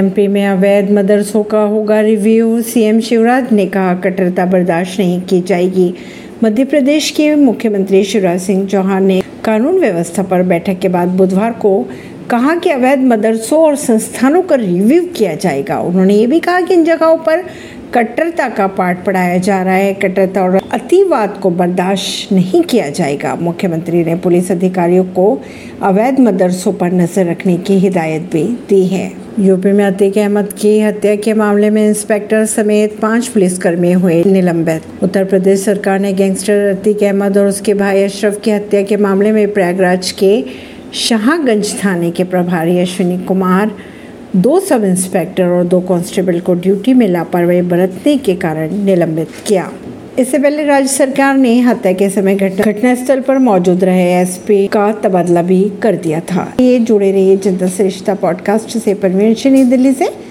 MP में अवैध मदरसों का होगा रिव्यू सीएम शिवराज ने कहा कट्टरता बर्दाश्त नहीं की जाएगी। मध्य प्रदेश के मुख्यमंत्री शिवराज सिंह चौहान ने कानून व्यवस्था पर बैठक के बाद बुधवार को कहा कि अवैध मदरसों और संस्थानों का रिव्यू किया जाएगा। उन्होंने ये भी कहा कि इन जगहों पर कट्टरता का पाठ पढ़ाया जा रहा है। कट्टरता और अतिवाद को बर्दाश्त नहीं किया जाएगा। मुख्यमंत्री ने पुलिस अधिकारियों को अवैध मदरसों पर नज़र रखने की हिदायत भी दी है। यूपी में अतीक अहमद की हत्या के मामले में इंस्पेक्टर समेत पाँच पुलिसकर्मी हुए निलंबित। उत्तर प्रदेश सरकार ने गैंगस्टर अतीक अहमद और उसके भाई अशरफ की हत्या के मामले में प्रयागराज के शाहगंज थाने के प्रभारी अश्विनी कुमार, दो सब इंस्पेक्टर और दो कांस्टेबल को ड्यूटी में लापरवाही बरतने के कारण निलंबित किया। इससे पहले राज्य सरकार ने हत्या के समय घटनास्थल पर मौजूद रहे एसपी का तबादला भी कर दिया था। ये जुड़े रहिए जनता श्रेष्ठता पॉडकास्ट से परवीन दिल्ली से।